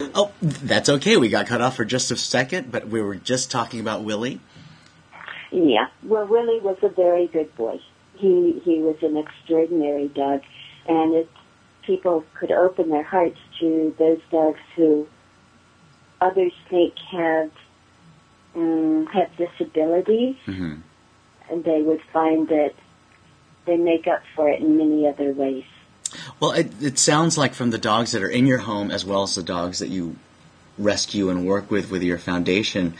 Oh, that's okay. We got cut off for just a second, but we were just talking about Willie. Yeah. Well, Willie was a very good boy. He he was an extraordinary dog, and if people could open their hearts to those dogs who others think have um, have disabilities, Mm-hmm. and they would find that they make up for it in many other ways. Well, it, it sounds like from the dogs that are in your home, as well as the dogs that you rescue and work with with your foundation,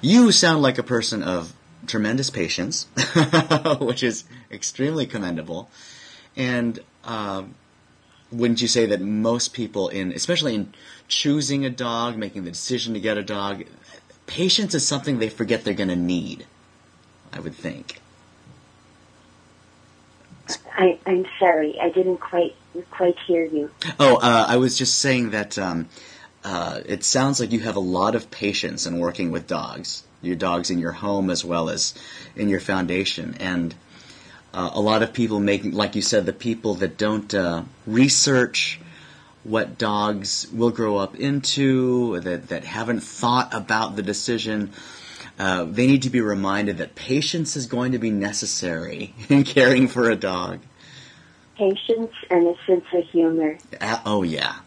you sound like a person of tremendous patience, which is extremely commendable. And um, wouldn't you say that most people, in especially in choosing a dog, making the decision to get a dog, patience is something they forget they're going to need. I would think. I, I'm sorry, I didn't quite quite hear you. Oh, uh, I was just saying that um, uh, it sounds like you have a lot of patience in working with dogs. Your dogs in your home as well as in your foundation, and uh, a lot of people making, like you said, the people that don't uh, research what dogs will grow up into, that that haven't thought about the decision. Uh, they need to be reminded that patience is going to be necessary in caring for a dog. Patience and a sense of humor. Uh, oh yeah,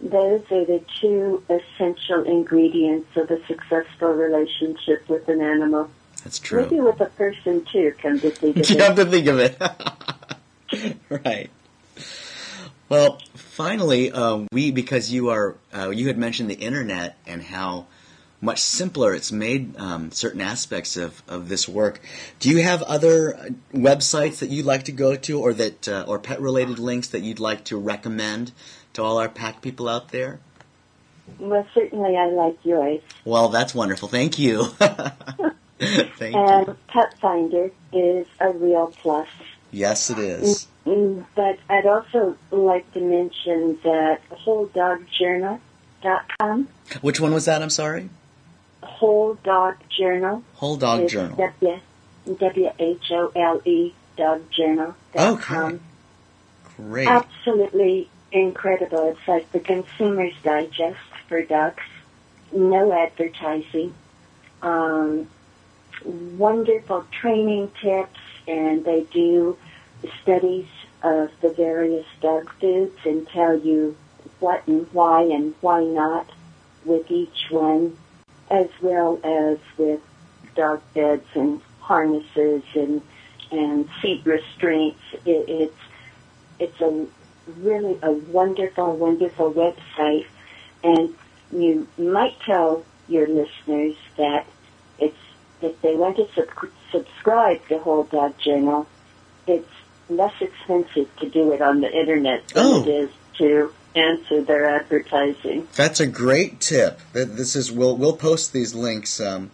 Those are the two essential ingredients of a successful relationship with an animal. that's true. Maybe with a person too, come to think of it. you have to think of it. right. Well, finally, uh, we because you are uh, you had mentioned the internet and how much simpler it's made um, certain aspects of, of this work. Do you have other uh, websites that you'd like to go to, or that uh, or pet related links that you'd like to recommend to all our pack people out there? Well, certainly I like yours. Well, that's wonderful. Thank you. Thank you. And Pet Finder is a real plus. Yes, it is. Mm, But I'd also like to mention that WholeDogJournal.com, Which one was that? I'm sorry. Whole Dog Journal, Whole Dog is Journal. W W H O L E dogjournal.com. Okay. Great. Absolutely incredible. It's like the Consumer's Digest for ducks. No advertising. Um, wonderful training tips, and they do studies of the various dog foods and tell you what and why and why not with each one, as well as with dog beds and harnesses and and seat restraints. It, it's it's a really a wonderful, wonderful website, and you might tell your listeners that it's if they want to sub- subscribe to Whole Dog Journal, it's less expensive to do it on the internet than Oh. it is to answer their advertising. That's a great tip. Th- This is we'll we'll post these links um,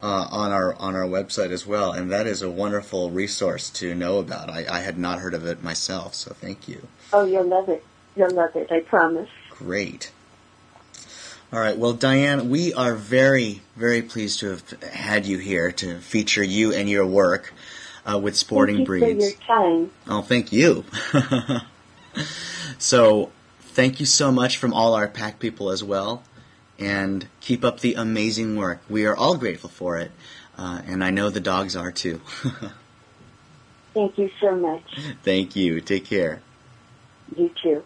uh, on our on our website as well, and that is a wonderful resource to know about. I, I had not heard of it myself, so thank you. Oh, you'll love it. You'll love it. I promise. Great. All right. Well, Diane, we are very very pleased to have had you here to feature you and your work uh, with Sporting Thank you Breeds. for your time. Oh, thank you. so, thank you so much from all our pack people as well. And keep up the amazing work. We are all grateful for it. Uh, and I know the dogs are too. Thank you so much. thank you. Take care. You too.